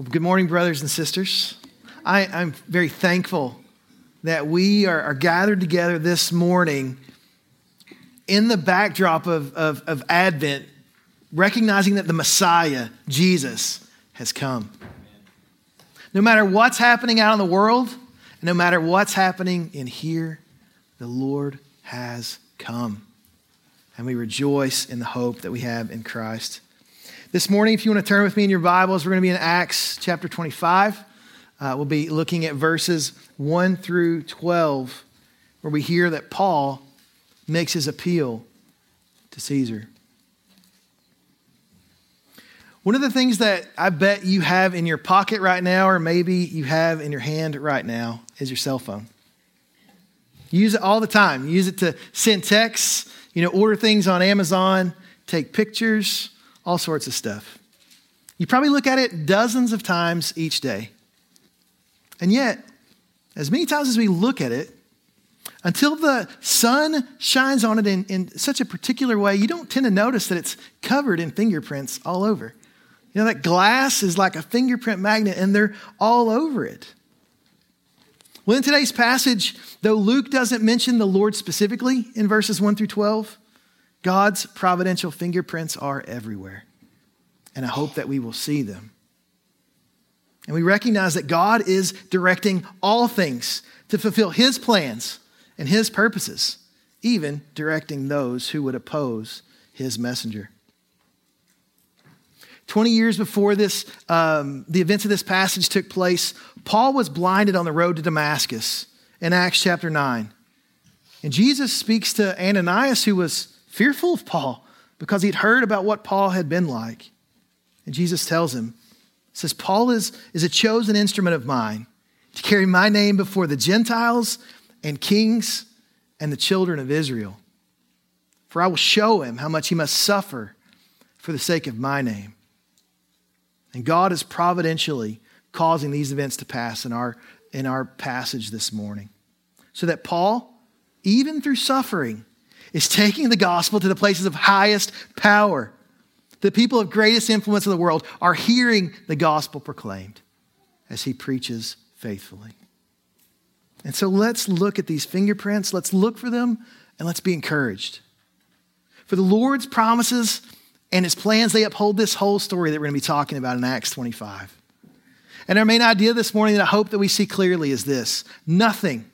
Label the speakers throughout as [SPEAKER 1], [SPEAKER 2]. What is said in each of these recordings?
[SPEAKER 1] Well, good morning, brothers and sisters. I, am very thankful that we are, are, gathered together this morning in the backdrop of, of, of Advent, recognizing that the Messiah, Jesus, has come. No matter what's happening out in the world, no matter what's happening in here, the Lord has come. And we rejoice in the hope that we have in Christ. This morning, if you want to turn with me in your Bibles, we're going to be in Acts chapter 25. Uh, we'll be looking at verses 1 through 12, where we hear that Paul makes his appeal to Caesar. One of the things that I bet you have in your pocket right now, or maybe you have in your hand right now, is your cell phone. You use it all the time. You use it to send texts, you know, order things on Amazon, take pictures all sorts of stuff. You probably look at it dozens of times each day. And yet, as many times as we look at it, until the sun shines on it in, in such a particular way, you don't tend to notice that it's covered in fingerprints all over. You know, that glass is like a fingerprint magnet and they're all over it. Well, in today's passage, though Luke doesn't mention the Lord specifically in verses 1 through 12, God's providential fingerprints are everywhere. And I hope that we will see them. And we recognize that God is directing all things to fulfill his plans and his purposes, even directing those who would oppose his messenger. 20 years before this, um, the events of this passage took place, Paul was blinded on the road to Damascus in Acts chapter 9. And Jesus speaks to Ananias, who was fearful of Paul because he'd heard about what Paul had been like. And Jesus tells him, says, Paul is, is a chosen instrument of mine to carry my name before the Gentiles and kings and the children of Israel. For I will show him how much he must suffer for the sake of my name. And God is providentially causing these events to pass in our, in our passage this morning. So that Paul, even through suffering, is taking the gospel to the places of highest power. The people of greatest influence in the world are hearing the gospel proclaimed as he preaches faithfully. And so let's look at these fingerprints, let's look for them, and let's be encouraged. For the Lord's promises and his plans, they uphold this whole story that we're going to be talking about in Acts 25. And our main idea this morning that I hope that we see clearly is this nothing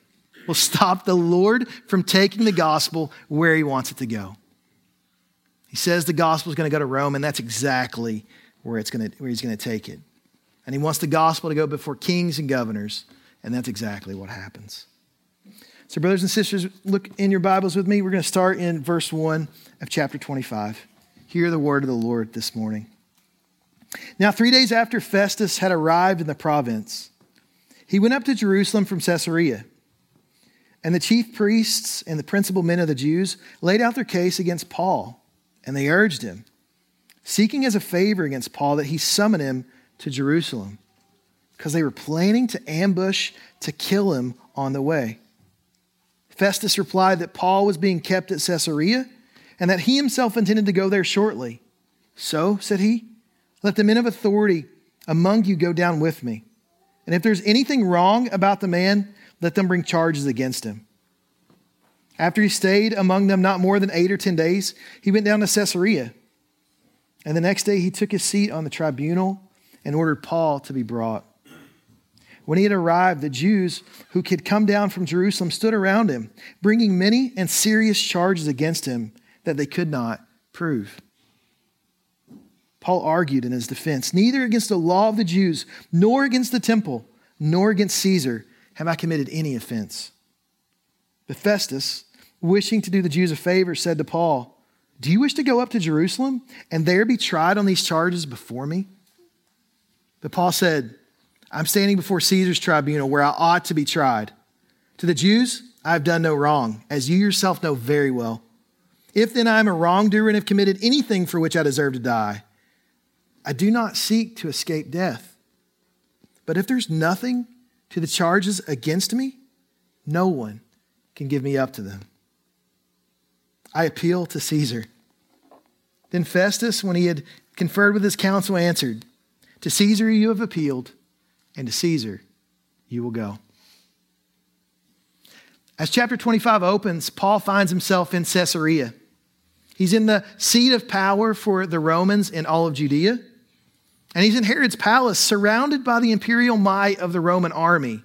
[SPEAKER 1] will stop the Lord from taking the gospel where he wants it to go. He says the gospel is going to go to Rome, and that's exactly where, it's going to, where he's going to take it. And he wants the gospel to go before kings and governors, and that's exactly what happens. So, brothers and sisters, look in your Bibles with me. We're going to start in verse 1 of chapter 25. Hear the word of the Lord this morning. Now, three days after Festus had arrived in the province, he went up to Jerusalem from Caesarea. And the chief priests and the principal men of the Jews laid out their case against Paul, and they urged him, seeking as a favor against Paul that he summon him to Jerusalem, because they were planning to ambush to kill him on the way. Festus replied that Paul was being kept at Caesarea and that he himself intended to go there shortly. So, said he, let the men of authority among you go down with me. And if there's anything wrong about the man, let them bring charges against him. After he stayed among them not more than eight or ten days, he went down to Caesarea. And the next day he took his seat on the tribunal and ordered Paul to be brought. When he had arrived, the Jews who had come down from Jerusalem stood around him, bringing many and serious charges against him that they could not prove. Paul argued in his defense Neither against the law of the Jews, nor against the temple, nor against Caesar have I committed any offense. But Festus, wishing to do the Jews a favor, said to Paul, Do you wish to go up to Jerusalem and there be tried on these charges before me? But Paul said, I'm standing before Caesar's tribunal where I ought to be tried. To the Jews, I have done no wrong, as you yourself know very well. If then I am a wrongdoer and have committed anything for which I deserve to die, I do not seek to escape death. But if there's nothing to the charges against me, no one can give me up to them. I appeal to Caesar. Then Festus, when he had conferred with his council, answered, To Caesar you have appealed, and to Caesar you will go. As chapter 25 opens, Paul finds himself in Caesarea. He's in the seat of power for the Romans in all of Judea. And he's in Herod's palace, surrounded by the imperial might of the Roman army,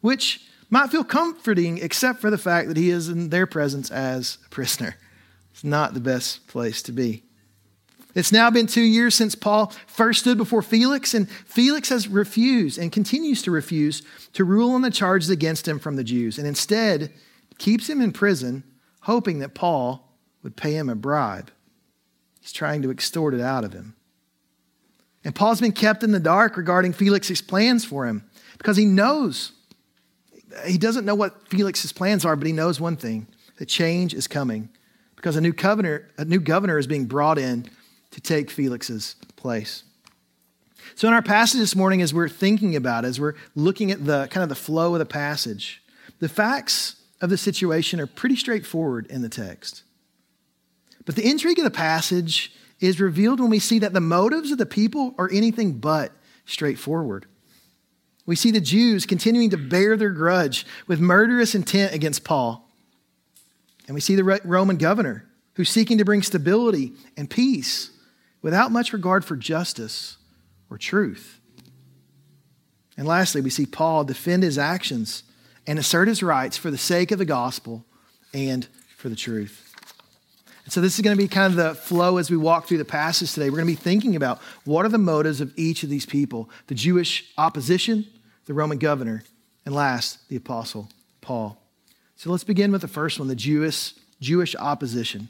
[SPEAKER 1] which might feel comforting except for the fact that he is in their presence as a prisoner. It's not the best place to be. It's now been two years since Paul first stood before Felix, and Felix has refused and continues to refuse to rule on the charges against him from the Jews, and instead keeps him in prison, hoping that Paul would pay him a bribe. He's trying to extort it out of him. And Paul's been kept in the dark regarding Felix's plans for him because he knows. He doesn't know what Felix's plans are, but he knows one thing that change is coming because a new governor, a new governor is being brought in to take Felix's place. So in our passage this morning, as we're thinking about, as we're looking at the kind of the flow of the passage, the facts of the situation are pretty straightforward in the text. But the intrigue of the passage is revealed when we see that the motives of the people are anything but straightforward. We see the Jews continuing to bear their grudge with murderous intent against Paul. And we see the Roman governor who's seeking to bring stability and peace without much regard for justice or truth. And lastly, we see Paul defend his actions and assert his rights for the sake of the gospel and for the truth. And so, this is going to be kind of the flow as we walk through the passage today. We're going to be thinking about what are the motives of each of these people the Jewish opposition, the Roman governor, and last, the apostle Paul. So, let's begin with the first one the Jewish, Jewish opposition.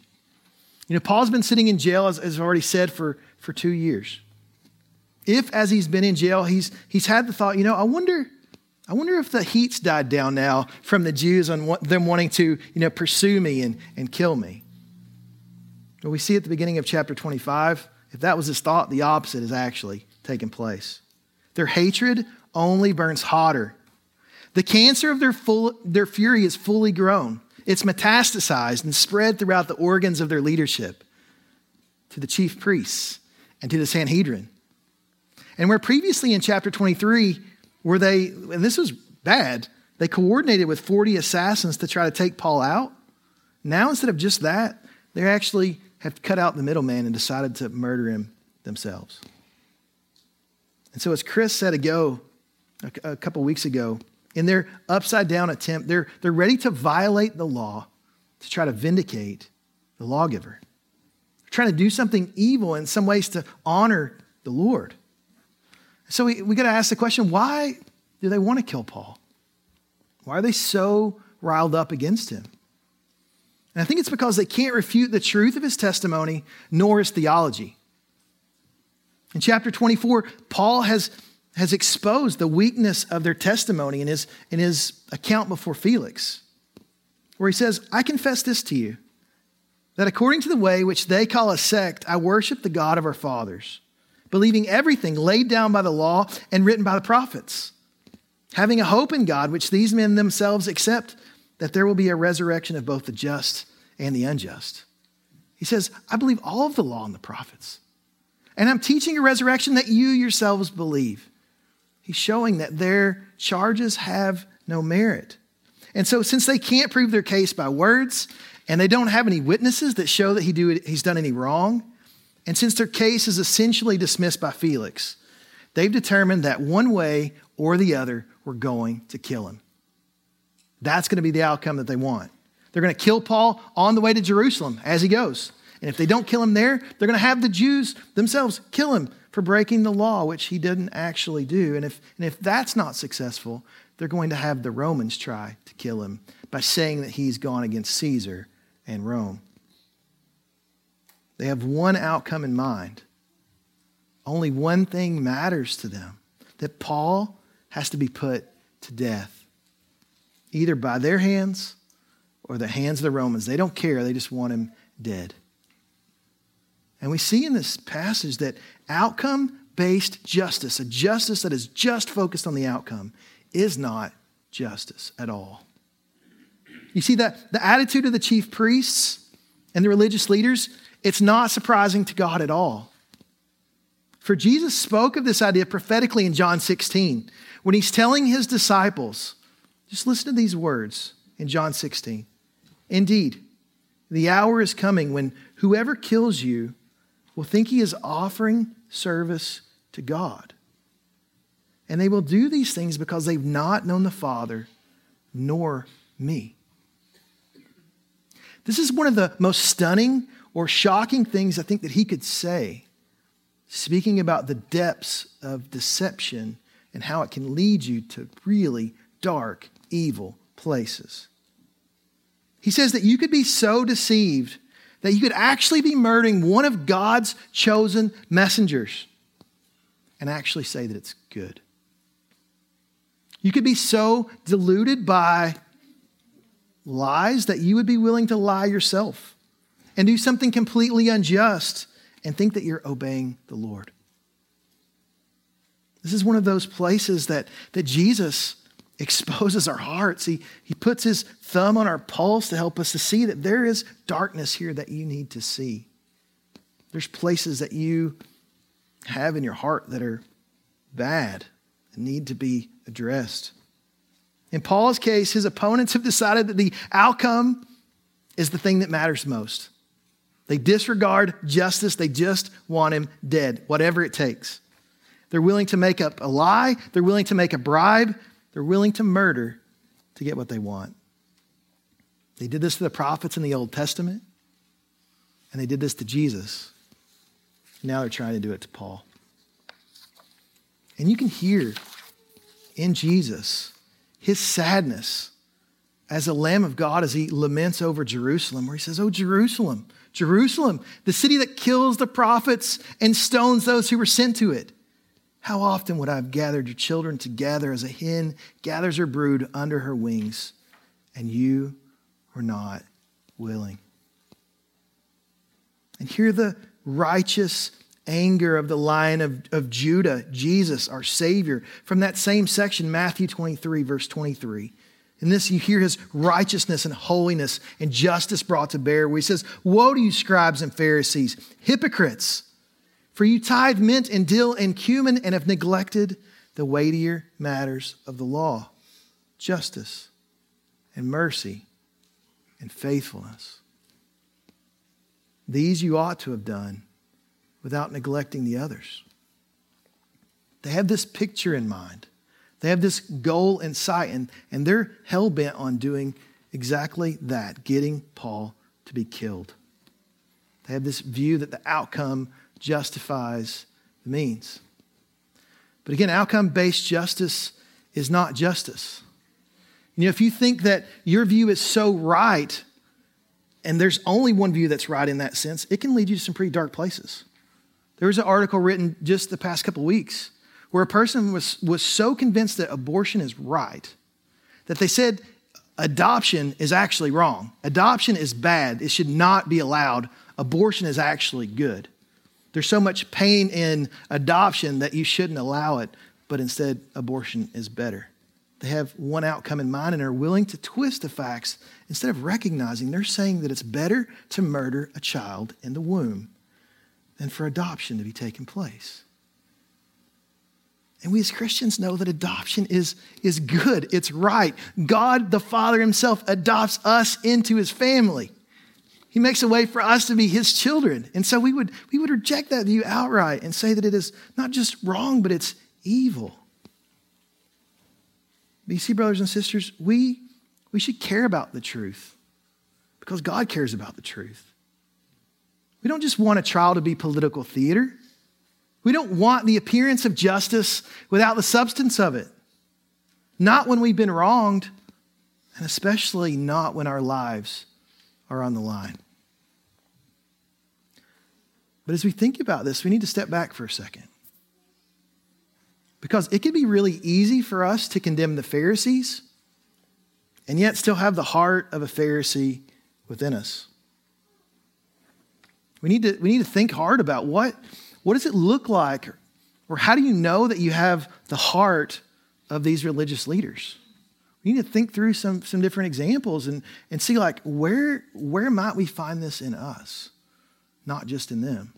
[SPEAKER 1] You know, Paul's been sitting in jail, as, as I've already said, for, for two years. If, as he's been in jail, he's, he's had the thought, you know, I wonder, I wonder if the heat's died down now from the Jews on them wanting to, you know, pursue me and, and kill me. But we see at the beginning of chapter 25, if that was his thought, the opposite is actually taking place. Their hatred only burns hotter. The cancer of their, full, their fury is fully grown. It's metastasized and spread throughout the organs of their leadership to the chief priests and to the Sanhedrin. And where previously in chapter 23, where they, and this was bad, they coordinated with 40 assassins to try to take Paul out. Now, instead of just that, they're actually have cut out the middleman and decided to murder him themselves. And so, as Chris said ago, a couple weeks ago, in their upside down attempt, they're, they're ready to violate the law to try to vindicate the lawgiver. They're trying to do something evil in some ways to honor the Lord. So we, we got to ask the question why do they want to kill Paul? Why are they so riled up against him? And I think it's because they can't refute the truth of his testimony nor his theology. In chapter 24, Paul has has exposed the weakness of their testimony in his, in his account before Felix, where he says, I confess this to you, that according to the way which they call a sect, I worship the God of our fathers, believing everything laid down by the law and written by the prophets, having a hope in God, which these men themselves accept, that there will be a resurrection of both the just and the unjust. He says, I believe all of the law and the prophets. And I'm teaching a resurrection that you yourselves believe. He's showing that their charges have no merit. And so, since they can't prove their case by words, and they don't have any witnesses that show that he do, he's done any wrong, and since their case is essentially dismissed by Felix, they've determined that one way or the other, we're going to kill him. That's going to be the outcome that they want. They're going to kill Paul on the way to Jerusalem as he goes. And if they don't kill him there, they're going to have the Jews themselves kill him for breaking the law, which he didn't actually do. And if, and if that's not successful, they're going to have the Romans try to kill him by saying that he's gone against Caesar and Rome. They have one outcome in mind. Only one thing matters to them that Paul has to be put to death, either by their hands or the hands of the Romans. They don't care, they just want him dead. And we see in this passage that outcome based justice, a justice that is just focused on the outcome, is not justice at all. You see that the attitude of the chief priests and the religious leaders, it's not surprising to God at all. For Jesus spoke of this idea prophetically in John 16 when he's telling his disciples, just listen to these words in John 16. Indeed, the hour is coming when whoever kills you will think he is offering service to God. And they will do these things because they've not known the Father nor me. This is one of the most stunning or shocking things I think that he could say, speaking about the depths of deception and how it can lead you to really dark, evil places. He says that you could be so deceived that you could actually be murdering one of God's chosen messengers and actually say that it's good. You could be so deluded by lies that you would be willing to lie yourself and do something completely unjust and think that you're obeying the Lord. This is one of those places that, that Jesus exposes our hearts. He, he puts his thumb on our pulse to help us to see that there is darkness here that you need to see. There's places that you have in your heart that are bad and need to be addressed. In Paul's case, his opponents have decided that the outcome is the thing that matters most. They disregard justice, they just want him dead, whatever it takes. They're willing to make up a lie, they're willing to make a bribe, they're willing to murder to get what they want. They did this to the prophets in the Old Testament, and they did this to Jesus. Now they're trying to do it to Paul. And you can hear in Jesus his sadness as a Lamb of God as he laments over Jerusalem, where he says, Oh, Jerusalem, Jerusalem, the city that kills the prophets and stones those who were sent to it. How often would I have gathered your children together as a hen gathers her brood under her wings, and you were not willing? And hear the righteous anger of the lion of, of Judah, Jesus, our Savior, from that same section, Matthew 23, verse 23. In this, you hear his righteousness and holiness and justice brought to bear, where he says, Woe to you, scribes and Pharisees, hypocrites! For you tithe mint and dill and cumin and have neglected the weightier matters of the law justice and mercy and faithfulness. These you ought to have done without neglecting the others. They have this picture in mind, they have this goal in sight, and, and they're hell bent on doing exactly that getting Paul to be killed. They have this view that the outcome justifies the means. But again, outcome based justice is not justice. You know, if you think that your view is so right, and there's only one view that's right in that sense, it can lead you to some pretty dark places. There was an article written just the past couple weeks where a person was, was so convinced that abortion is right that they said adoption is actually wrong. Adoption is bad. It should not be allowed. Abortion is actually good. There's so much pain in adoption that you shouldn't allow it, but instead, abortion is better. They have one outcome in mind and are willing to twist the facts instead of recognizing they're saying that it's better to murder a child in the womb than for adoption to be taking place. And we as Christians know that adoption is, is good, it's right. God the Father Himself adopts us into His family. He makes a way for us to be His children. And so we would, we would reject that view outright and say that it is not just wrong, but it's evil. But you see, brothers and sisters, we, we should care about the truth because God cares about the truth. We don't just want a trial to be political theater. We don't want the appearance of justice without the substance of it. Not when we've been wronged, and especially not when our lives are on the line. But as we think about this, we need to step back for a second. Because it can be really easy for us to condemn the Pharisees and yet still have the heart of a Pharisee within us. We need to, we need to think hard about what, what does it look like, or how do you know that you have the heart of these religious leaders? We need to think through some, some different examples and, and see like where, where might we find this in us, not just in them.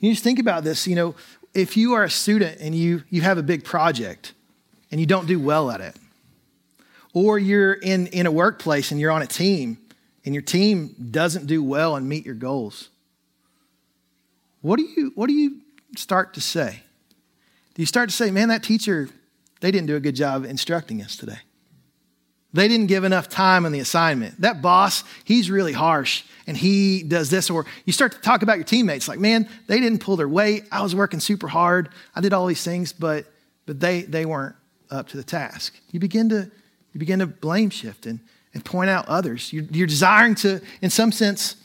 [SPEAKER 1] You just think about this, you know, if you are a student and you, you have a big project and you don't do well at it, or you're in, in a workplace and you're on a team and your team doesn't do well and meet your goals, what do you, what do you start to say? Do you start to say, man, that teacher, they didn't do a good job instructing us today? They didn't give enough time on the assignment. That boss, he's really harsh and he does this. Or you start to talk about your teammates like, man, they didn't pull their weight. I was working super hard. I did all these things, but, but they, they weren't up to the task. You begin to, you begin to blame shift and, and point out others. You're, you're desiring to, in some sense,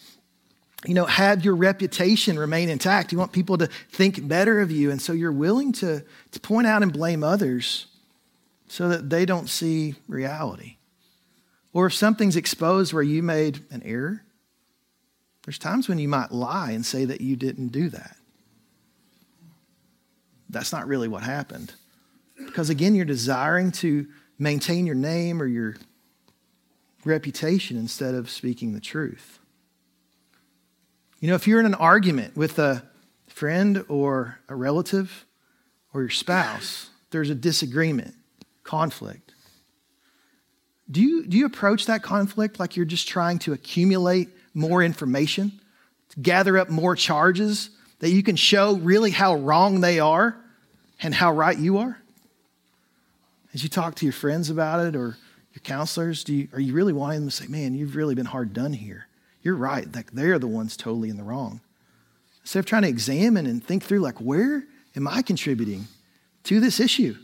[SPEAKER 1] you know, have your reputation remain intact. You want people to think better of you. And so you're willing to, to point out and blame others so that they don't see reality. Or if something's exposed where you made an error, there's times when you might lie and say that you didn't do that. That's not really what happened. Because again, you're desiring to maintain your name or your reputation instead of speaking the truth. You know, if you're in an argument with a friend or a relative or your spouse, there's a disagreement conflict. Do you, do you approach that conflict like you're just trying to accumulate more information, to gather up more charges that you can show really how wrong they are and how right you are? As you talk to your friends about it or your counselors, do you, are you really wanting them to say, man, you've really been hard done here? You're right. Like they're the ones totally in the wrong. Instead of trying to examine and think through, like, where am I contributing to this issue?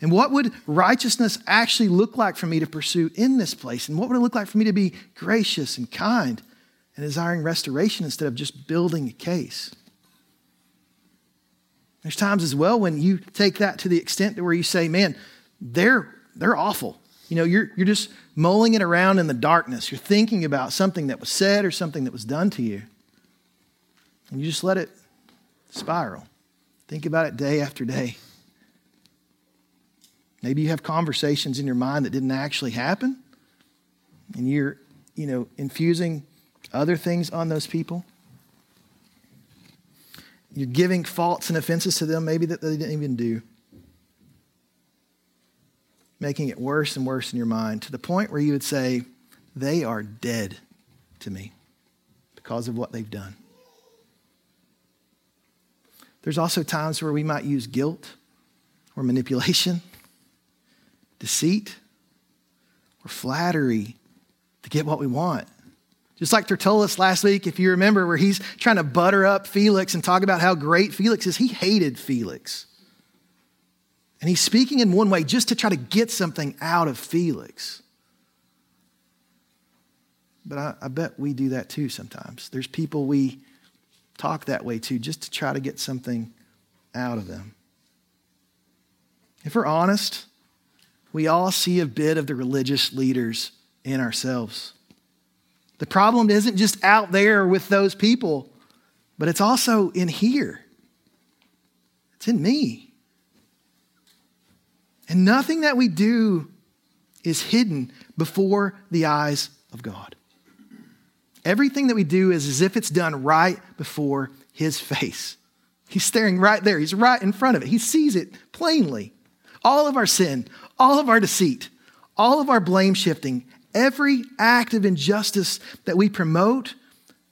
[SPEAKER 1] And what would righteousness actually look like for me to pursue in this place? And what would it look like for me to be gracious and kind and desiring restoration instead of just building a case? There's times as well when you take that to the extent where you say, man, they're, they're awful. You know, you're, you're just mulling it around in the darkness. You're thinking about something that was said or something that was done to you. And you just let it spiral. Think about it day after day. Maybe you have conversations in your mind that didn't actually happen, and you're, you know, infusing other things on those people. You're giving faults and offenses to them, maybe that they didn't even do. Making it worse and worse in your mind to the point where you would say, they are dead to me because of what they've done. There's also times where we might use guilt or manipulation deceit or flattery to get what we want. Just like Tertullus last week, if you remember, where he's trying to butter up Felix and talk about how great Felix is, he hated Felix. And he's speaking in one way just to try to get something out of Felix. But I, I, bet we do that too sometimes. There's people we talk that way to just to try to get something out of them. If we're honest, we all see a bit of the religious leaders in ourselves. The problem isn't just out there with those people, but it's also in here. It's in me. And nothing that we do is hidden before the eyes of God. Everything that we do is as if it's done right before His face. He's staring right there, He's right in front of it. He sees it plainly. All of our sin, all of our deceit, all of our blame shifting, every act of injustice that we promote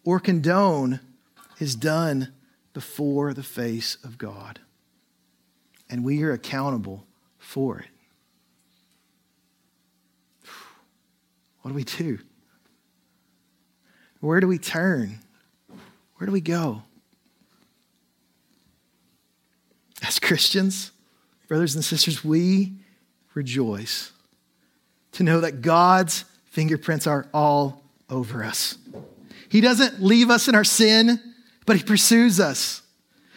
[SPEAKER 1] or condone is done before the face of God. And we are accountable for it. What do we do? Where do we turn? Where do we go? As Christians, brothers and sisters, we rejoice to know that God's fingerprints are all over us. He doesn't leave us in our sin, but He pursues us.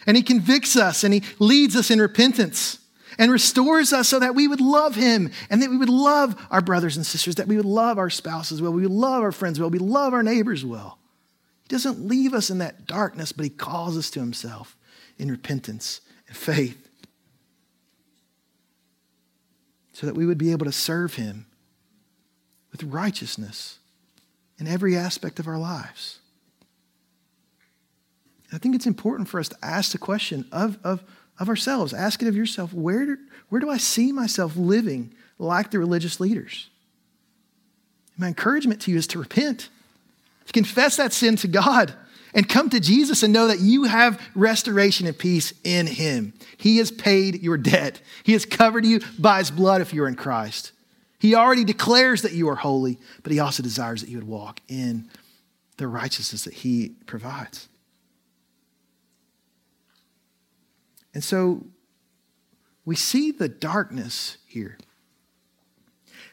[SPEAKER 1] And He convicts us and He leads us in repentance and restores us so that we would love Him and that we would love our brothers and sisters, that we would love our spouses well, we would love our friends well, we love our neighbors well. He doesn't leave us in that darkness, but He calls us to Himself in repentance and faith so that we would be able to serve Him with righteousness in every aspect of our lives. I think it's important for us to ask the question of, of, of ourselves. Ask it of yourself where do, where do I see myself living like the religious leaders? My encouragement to you is to repent, to confess that sin to God, and come to Jesus and know that you have restoration and peace in Him. He has paid your debt, He has covered you by His blood if you're in Christ. He already declares that you are holy, but He also desires that you would walk in the righteousness that He provides. And so we see the darkness here.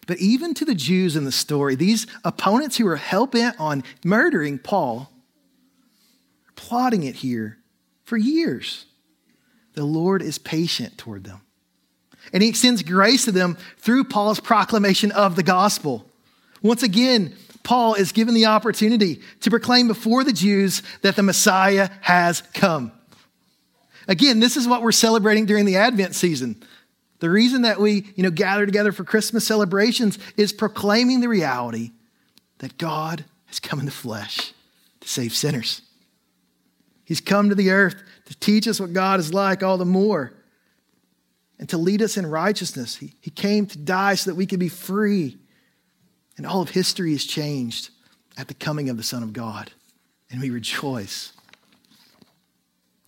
[SPEAKER 1] But even to the Jews in the story, these opponents who were hell bent on murdering Paul, plotting it here for years, the Lord is patient toward them. And he extends grace to them through Paul's proclamation of the gospel. Once again, Paul is given the opportunity to proclaim before the Jews that the Messiah has come. Again, this is what we're celebrating during the Advent season. The reason that we, you know, gather together for Christmas celebrations is proclaiming the reality that God has come in the flesh to save sinners. He's come to the earth to teach us what God is like all the more and to lead us in righteousness. He, he came to die so that we could be free. And all of history is changed at the coming of the Son of God. And we rejoice.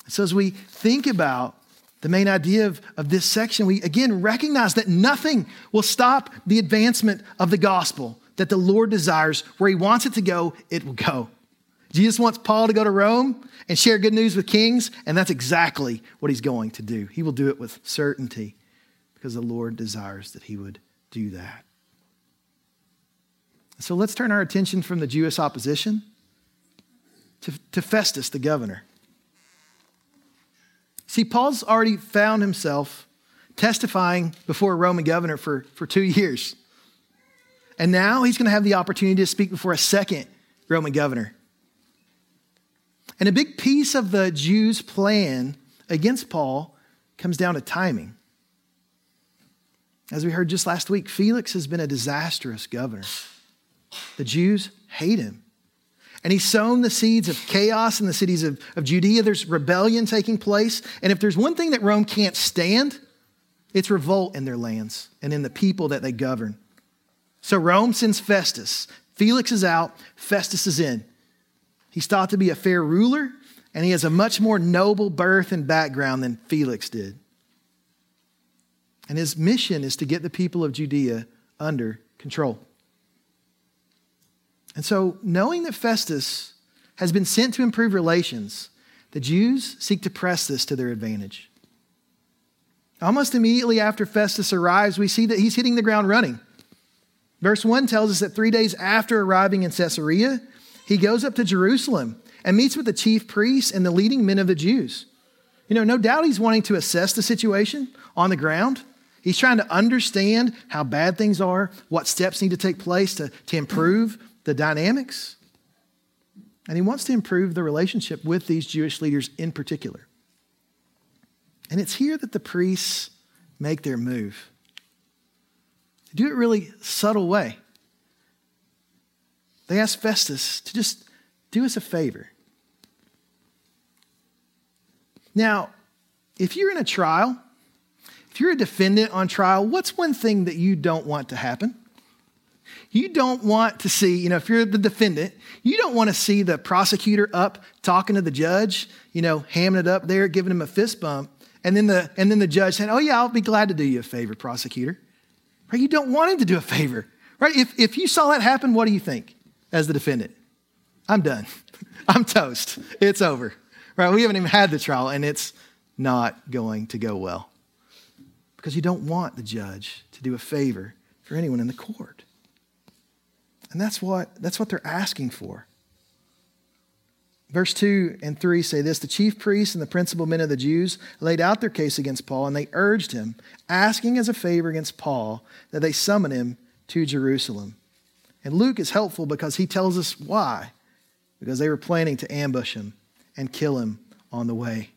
[SPEAKER 1] So, as we think about the main idea of, of this section, we again recognize that nothing will stop the advancement of the gospel that the Lord desires. Where He wants it to go, it will go. Jesus wants Paul to go to Rome and share good news with kings, and that's exactly what he's going to do. He will do it with certainty because the Lord desires that he would do that. So let's turn our attention from the Jewish opposition to, to Festus, the governor. See, Paul's already found himself testifying before a Roman governor for, for two years. And now he's going to have the opportunity to speak before a second Roman governor. And a big piece of the Jews' plan against Paul comes down to timing. As we heard just last week, Felix has been a disastrous governor. The Jews hate him. And he's sown the seeds of chaos in the cities of, of Judea. There's rebellion taking place. And if there's one thing that Rome can't stand, it's revolt in their lands and in the people that they govern. So Rome sends Festus. Felix is out, Festus is in. He's thought to be a fair ruler, and he has a much more noble birth and background than Felix did. And his mission is to get the people of Judea under control. And so, knowing that Festus has been sent to improve relations, the Jews seek to press this to their advantage. Almost immediately after Festus arrives, we see that he's hitting the ground running. Verse 1 tells us that three days after arriving in Caesarea, he goes up to Jerusalem and meets with the chief priests and the leading men of the Jews. You know, no doubt he's wanting to assess the situation on the ground. He's trying to understand how bad things are, what steps need to take place to, to improve the dynamics. And he wants to improve the relationship with these Jewish leaders in particular. And it's here that the priests make their move. They do it really subtle way. They asked Festus to just do us a favor. Now, if you're in a trial, if you're a defendant on trial, what's one thing that you don't want to happen? You don't want to see, you know, if you're the defendant, you don't want to see the prosecutor up talking to the judge, you know, hamming it up there, giving him a fist bump, and then the and then the judge saying, "Oh yeah, I'll be glad to do you a favor, prosecutor." Right? You don't want him to do a favor. Right? If if you saw that happen, what do you think? As the defendant. I'm done. I'm toast. It's over. Right? We haven't even had the trial, and it's not going to go well. Because you don't want the judge to do a favor for anyone in the court. And that's what, that's what they're asking for. Verse 2 and 3 say this The chief priests and the principal men of the Jews laid out their case against Paul, and they urged him, asking as a favor against Paul that they summon him to Jerusalem. And Luke is helpful because he tells us why. Because they were planning to ambush him and kill him on the way.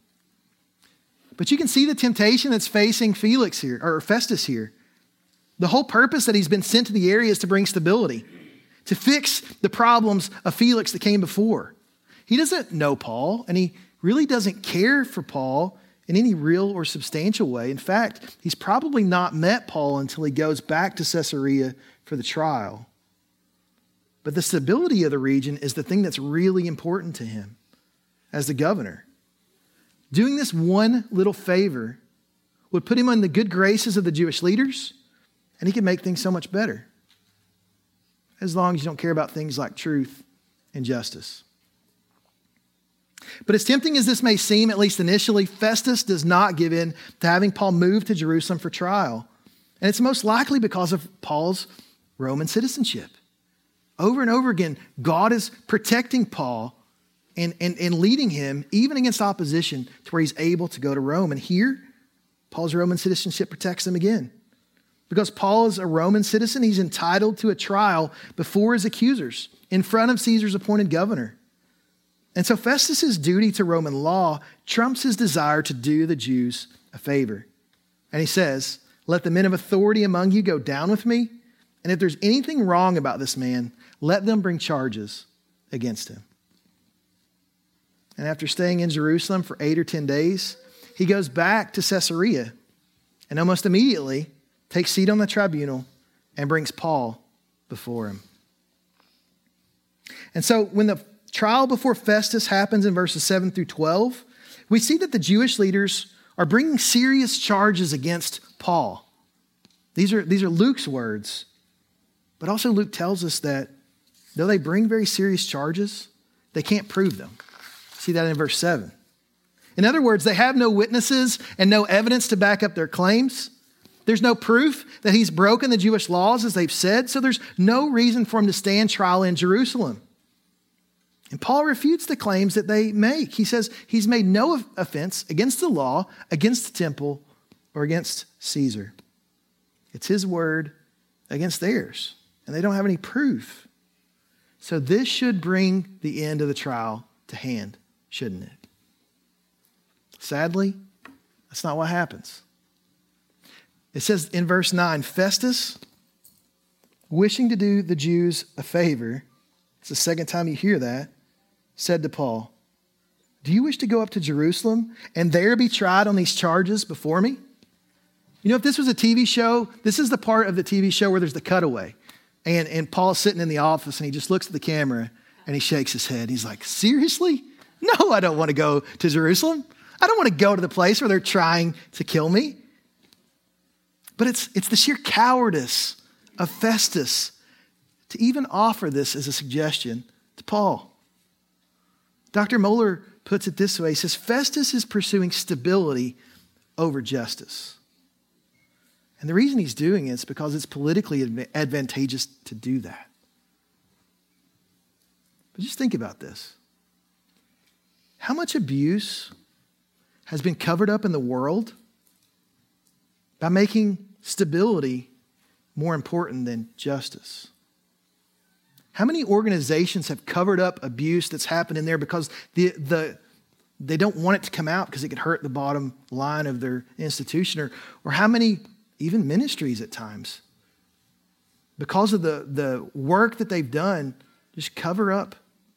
[SPEAKER 1] But you can see the temptation that's facing Felix here, or Festus here. The whole purpose that he's been sent to the area is to bring stability, to fix the problems of Felix that came before. He doesn't know Paul, and he really doesn't care for Paul in any real or substantial way. In fact, he's probably not met Paul until he goes back to Caesarea for the trial. But the stability of the region is the thing that's really important to him as the governor. Doing this one little favor would put him in the good graces of the Jewish leaders, and he could make things so much better. As long as you don't care about things like truth and justice. But as tempting as this may seem, at least initially, Festus does not give in to having Paul move to Jerusalem for trial. And it's most likely because of Paul's Roman citizenship. Over and over again, God is protecting Paul and, and, and leading him, even against opposition, to where he's able to go to Rome. And here, Paul's Roman citizenship protects him again. Because Paul is a Roman citizen, he's entitled to a trial before his accusers in front of Caesar's appointed governor. And so Festus's duty to Roman law trumps his desire to do the Jews a favor. And he says, Let the men of authority among you go down with me, and if there's anything wrong about this man, let them bring charges against him. And after staying in Jerusalem for eight or 10 days, he goes back to Caesarea and almost immediately takes seat on the tribunal and brings Paul before him. And so when the trial before Festus happens in verses 7 through 12, we see that the Jewish leaders are bringing serious charges against Paul. These are, these are Luke's words, but also Luke tells us that though they bring very serious charges, they can't prove them. See that in verse 7. In other words, they have no witnesses and no evidence to back up their claims. There's no proof that he's broken the Jewish laws as they've said, so there's no reason for him to stand trial in Jerusalem. And Paul refutes the claims that they make. He says he's made no offense against the law, against the temple, or against Caesar. It's his word against theirs, and they don't have any proof. So this should bring the end of the trial to hand, shouldn't it? Sadly, that's not what happens. It says in verse 9 Festus, wishing to do the Jews a favor, it's the second time you hear that, said to Paul, Do you wish to go up to Jerusalem and there be tried on these charges before me? You know, if this was a TV show, this is the part of the TV show where there's the cutaway. And, and Paul's sitting in the office and he just looks at the camera and he shakes his head. He's like, Seriously? No, I don't want to go to Jerusalem. I don't want to go to the place where they're trying to kill me. But it's, it's the sheer cowardice of Festus to even offer this as a suggestion to Paul. Dr. Mohler puts it this way he says, Festus is pursuing stability over justice. And the reason he's doing it is because it's politically advantageous to do that. But just think about this. How much abuse has been covered up in the world by making stability more important than justice? How many organizations have covered up abuse that's happened in there because the, the, they don't want it to come out because it could hurt the bottom line of their institution? Or, or how many, even ministries at times, because of the, the work that they've done, just cover up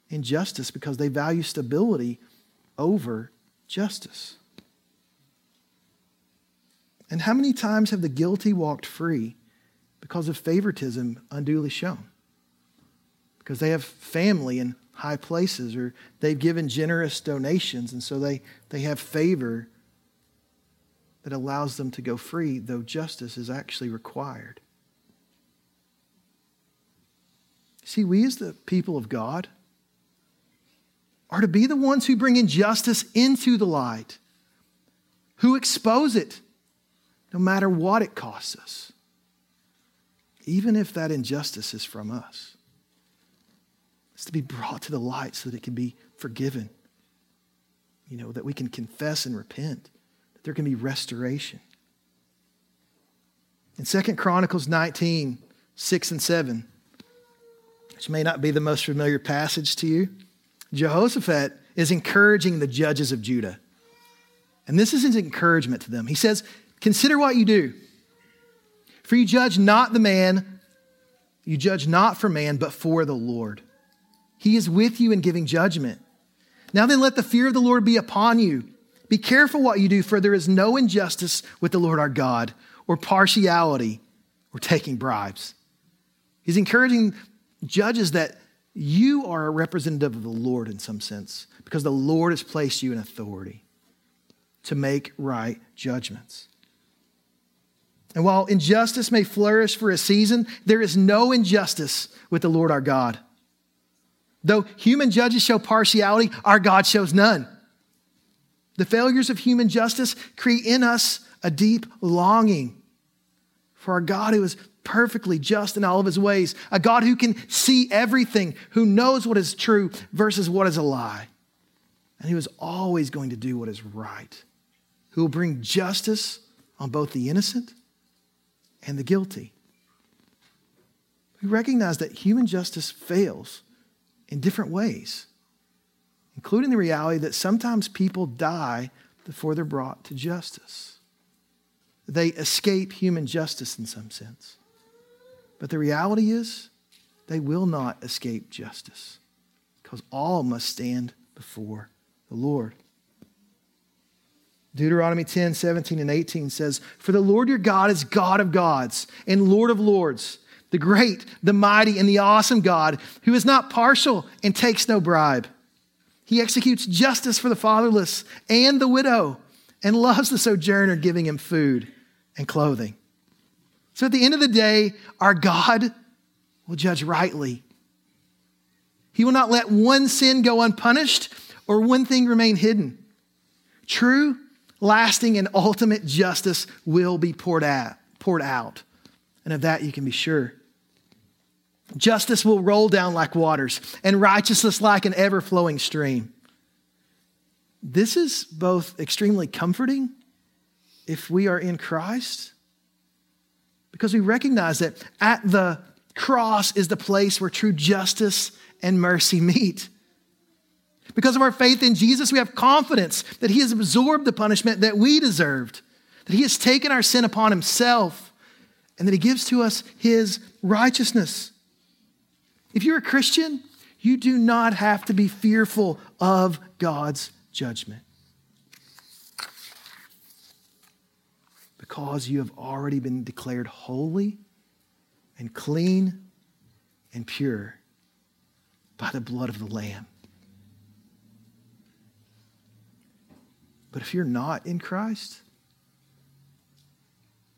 [SPEAKER 1] injustice because they value stability over justice? And how many times have the guilty walked free because of favoritism unduly shown? because they have family in high places or they've given generous donations and so they, they have favor that allows them to go free, though justice is actually required. See, we as the people of God are to be the ones who bring injustice into the light, who expose it, no matter what it costs us, even if that injustice is from us. It's to be brought to the light so that it can be forgiven. You know, that we can confess and repent, there can be restoration. In Second Chronicles 19, 6 and 7, which may not be the most familiar passage to you, Jehoshaphat is encouraging the judges of Judah. And this is his encouragement to them. He says, Consider what you do. For you judge not the man, you judge not for man, but for the Lord. He is with you in giving judgment. Now then, let the fear of the Lord be upon you. Be careful what you do, for there is no injustice with the Lord our God, or partiality, or taking bribes. He's encouraging judges that you are a representative of the Lord in some sense, because the Lord has placed you in authority to make right judgments. And while injustice may flourish for a season, there is no injustice with the Lord our God. Though human judges show partiality, our God shows none. The failures of human justice create in us a deep longing for our God who is perfectly just in all of his ways, a God who can see everything, who knows what is true versus what is a lie, and who is always going to do what is right, who will bring justice on both the innocent and the guilty. We recognize that human justice fails in different ways, including the reality that sometimes people die before they're brought to justice. They escape human justice in some sense. But the reality is, they will not escape justice because all must stand before the Lord. Deuteronomy 10, 17, and 18 says, For the Lord your God is God of gods and Lord of lords, the great, the mighty, and the awesome God, who is not partial and takes no bribe. He executes justice for the fatherless and the widow and loves the sojourner, giving him food and clothing. So at the end of the day, our God will judge rightly. He will not let one sin go unpunished or one thing remain hidden. True lasting and ultimate justice will be poured out, poured out. And of that you can be sure. Justice will roll down like waters, and righteousness like an ever flowing stream. This is both extremely comforting if we are in Christ, because we recognize that at the cross is the place where true justice and mercy meet. Because of our faith in Jesus, we have confidence that He has absorbed the punishment that we deserved, that He has taken our sin upon Himself, and that He gives to us His righteousness. If you're a Christian, you do not have to be fearful of God's judgment. Because you have already been declared holy and clean and pure by the blood of the Lamb. But if you're not in Christ,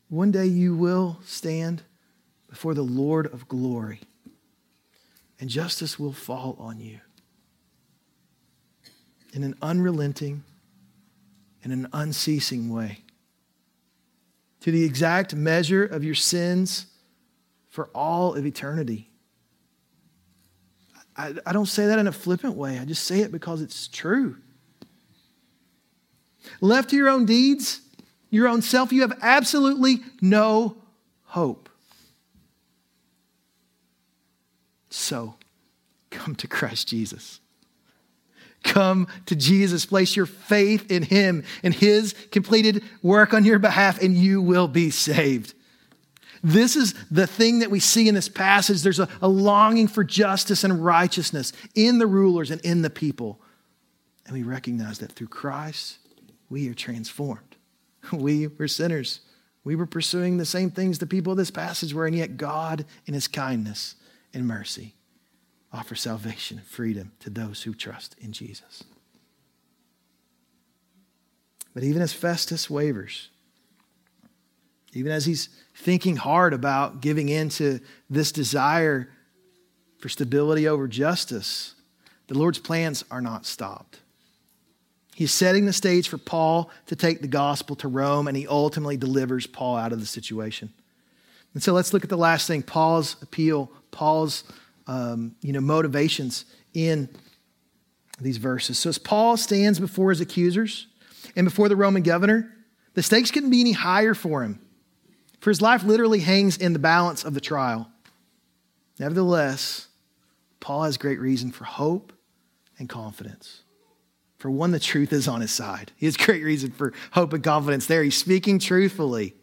[SPEAKER 1] one day you will stand before the Lord of glory, and justice will fall on you in an unrelenting, in an unceasing way. To the exact measure of your sins for all of eternity. I, I don't say that in a flippant way. I just say it because it's true. Left to your own deeds, your own self, you have absolutely no hope. So, come to Christ Jesus. Come to Jesus. Place your faith in Him and His completed work on your behalf, and you will be saved. This is the thing that we see in this passage. There's a, a, longing for justice and righteousness in the rulers and in the people. And we recognize that through Christ, we are transformed. We were sinners. We were pursuing the same things the people of this passage were, and yet God, in His kindness and mercy, offer salvation and freedom to those who trust in Jesus. But even as Festus wavers, even as he's thinking hard about giving in to this desire for stability over justice, the Lord's plans are not stopped. He's setting the stage for Paul to take the gospel to Rome, and he ultimately delivers Paul out of the situation. And so let's look at the last thing Paul's appeal, Paul's um, you know, motivations in these verses. So as Paul stands before his accusers and before the Roman governor, the stakes couldn't be any higher for him, for his life literally hangs in the balance of the trial. Nevertheless, Paul has great reason for hope and confidence. For one, the truth is on his side. He has great reason for hope and confidence there. He's speaking truthfully.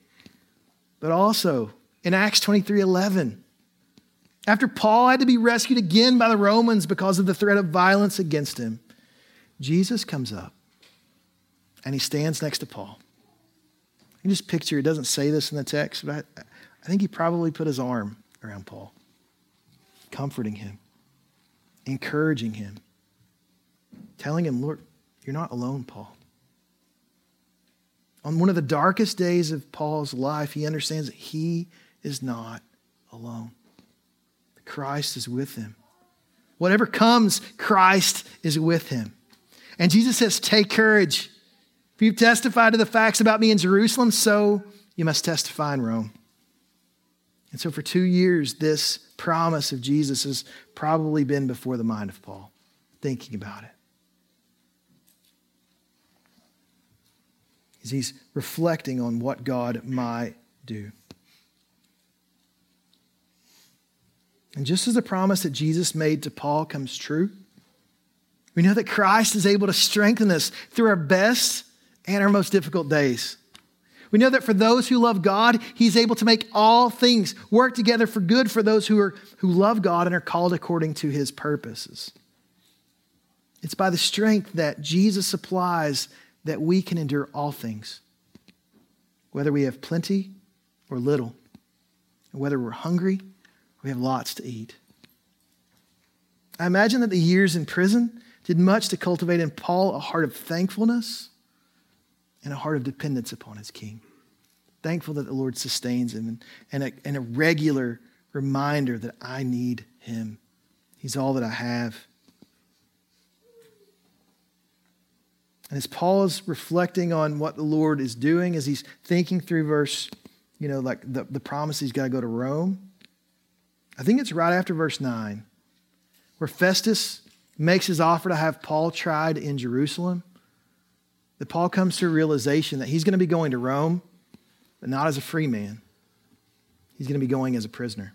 [SPEAKER 1] But also in Acts 23 11, after Paul had to be rescued again by the Romans because of the threat of violence against him, Jesus comes up and he stands next to Paul. You just picture, it doesn't say this in the text, but I, I think he probably put his arm around Paul, comforting him, encouraging him, telling him, Lord, you're not alone, Paul. On one of the darkest days of Paul's life, he understands that he is not alone. Christ is with him. Whatever comes, Christ is with him. And Jesus says, Take courage. If you've testified to the facts about me in Jerusalem, so you must testify in Rome. And so, for two years, this promise of Jesus has probably been before the mind of Paul, thinking about it. As he's reflecting on what God might do. And just as the promise that Jesus made to Paul comes true, we know that Christ is able to strengthen us through our best and our most difficult days. We know that for those who love God, He's able to make all things work together for good for those who, are, who love God and are called according to His purposes. It's by the strength that Jesus supplies that we can endure all things, whether we have plenty or little, whether we're hungry we have lots to eat. I imagine that the years in prison did much to cultivate in Paul a heart of thankfulness and a heart of dependence upon his king. Thankful that the Lord sustains him and, and, a, and a regular reminder that I need him. He's all that I have. And as Paul is reflecting on what the Lord is doing, as he's thinking through verse, you know, like the, the promise he's got to go to Rome, I think it's right after verse 9, where Festus makes his offer to have Paul tried in Jerusalem. That Paul comes to a realization that he's going to be going to Rome, but not as a free man. He's going to be going as a prisoner.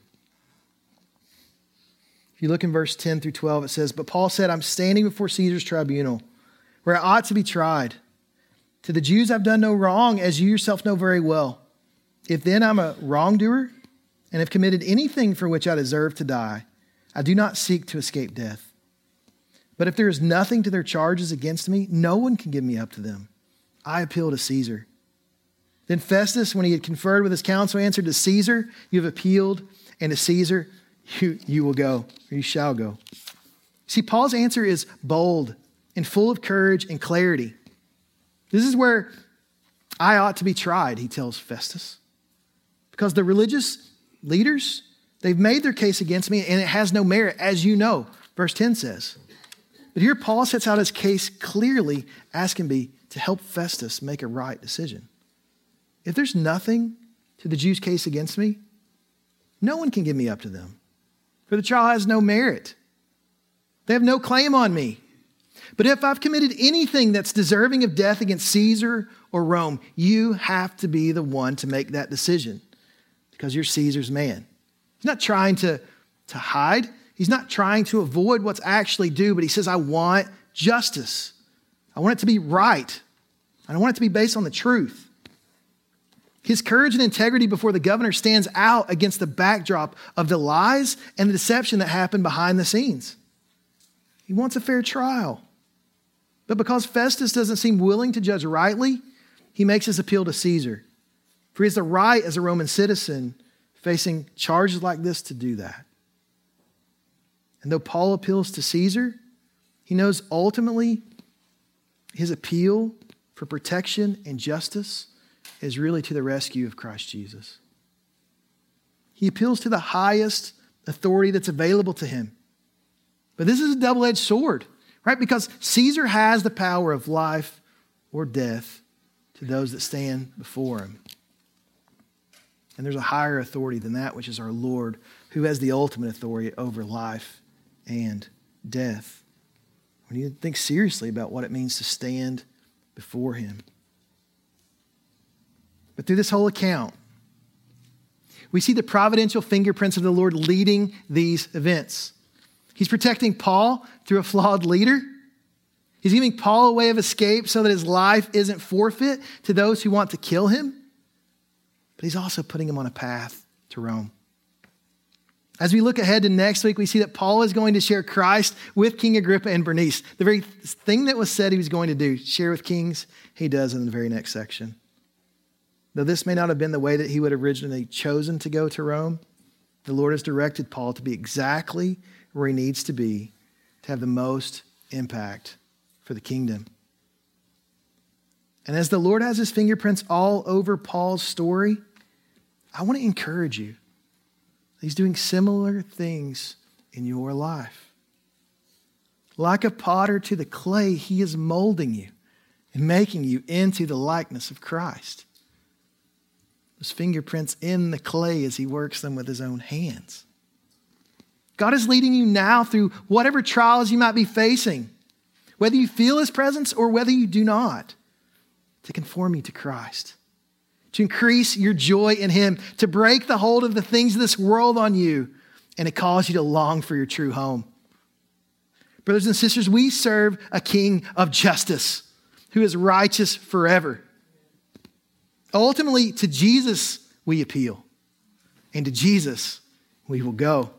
[SPEAKER 1] If you look in verse 10 through 12, it says, But Paul said, I'm standing before Caesar's tribunal, where I ought to be tried. To the Jews I've done no wrong, as you yourself know very well. If then I'm a wrongdoer, and have committed anything for which I deserve to die, I do not seek to escape death. But if there is nothing to their charges against me, no one can give me up to them. I appeal to Caesar. Then Festus, when he had conferred with his council, answered to Caesar, You have appealed, and to Caesar, you, you will go, or you shall go. See, Paul's answer is bold and full of courage and clarity. This is where I ought to be tried, he tells Festus. Because the religious leaders, they've made their case against me and it has no merit, as you know, verse 10 says. But here Paul sets out his case clearly, asking me to help Festus make a right decision. If there's nothing to the Jews' case against me, no one can give me up to them, for the trial has no merit. They have no claim on me. But if I've committed anything that's deserving of death against Caesar or Rome, you have to be the one to make that decision because you're Caesar's man. He's not trying to, to hide, he's not trying to avoid what's actually due, but he says, I want justice. I want it to be right. I want it to be based on the truth. His courage and integrity before the governor stands out against the backdrop of the lies and the deception that happened behind the scenes. He wants a fair trial. But because Festus doesn't seem willing to judge rightly, he makes his appeal to Caesar. For he has the right as a Roman citizen facing charges like this to do that. And though Paul appeals to Caesar, he knows ultimately his appeal for protection and justice is really to the rescue of Christ Jesus. He appeals to the highest authority that's available to him. But this is a double edged sword, right? Because Caesar has the power of life or death to those that stand before him. And there's a higher authority than that, which is our Lord, who has the ultimate authority over life and death. We need to think seriously about what it means to stand before Him. But through this whole account, we see the providential fingerprints of the Lord leading these events. He's protecting Paul through a flawed leader. He's giving Paul a way of escape so that his life isn't forfeit to those who want to kill him but he's also putting him on a path to Rome. As we look ahead to next week, we see that Paul is going to share Christ with King Agrippa and Bernice. The very thing that was said he was going to do, share with kings, he does in the very next section. Though this may not have been the way that he would originally chosen to go to Rome, the Lord has directed Paul to be exactly where he needs to be to have the most impact for the kingdom. And as the Lord has his fingerprints all over Paul's story, I want to encourage you. He's doing similar things in your life. Like a potter to the clay, he is molding you and making you into the likeness of Christ. His fingerprints in the clay as he works them with his own hands. God is leading you now through whatever trials you might be facing, whether you feel his presence or whether you do not, to conform you to Christ to increase your joy in Him, to break the hold of the things of this world on you, and to cause you to long for your true home. Brothers and sisters, we serve a King of justice who is righteous forever. Ultimately, to Jesus we appeal, and to Jesus we will go.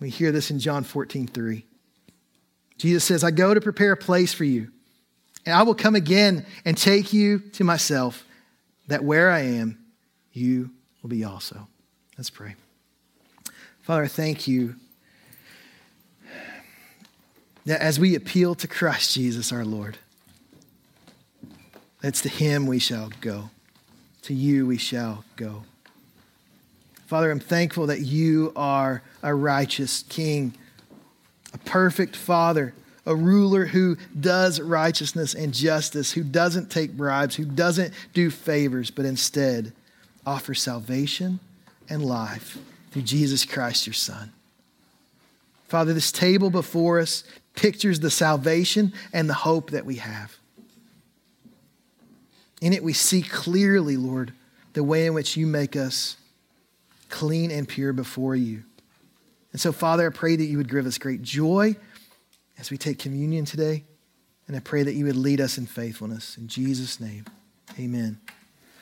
[SPEAKER 1] We hear this in John 14, 3. Jesus says, I go to prepare a place for you, and I will come again and take you to myself that where I am, you will be also. Let's pray. Father, thank you that as we appeal to Christ Jesus our Lord, that's to him we shall go. To you we shall go. Father, I'm thankful that you are a righteous king, a perfect father a ruler who does righteousness and justice, who doesn't take bribes, who doesn't do favors, but instead offers salvation and life through Jesus Christ, your Son. Father, this table before us pictures the salvation and the hope that we have. In it, we see clearly, Lord, the way in which you make us clean and pure before you. And so, Father, I pray that you would give us great joy as we take communion today. And I pray that you would lead us in faithfulness. In Jesus' name, amen.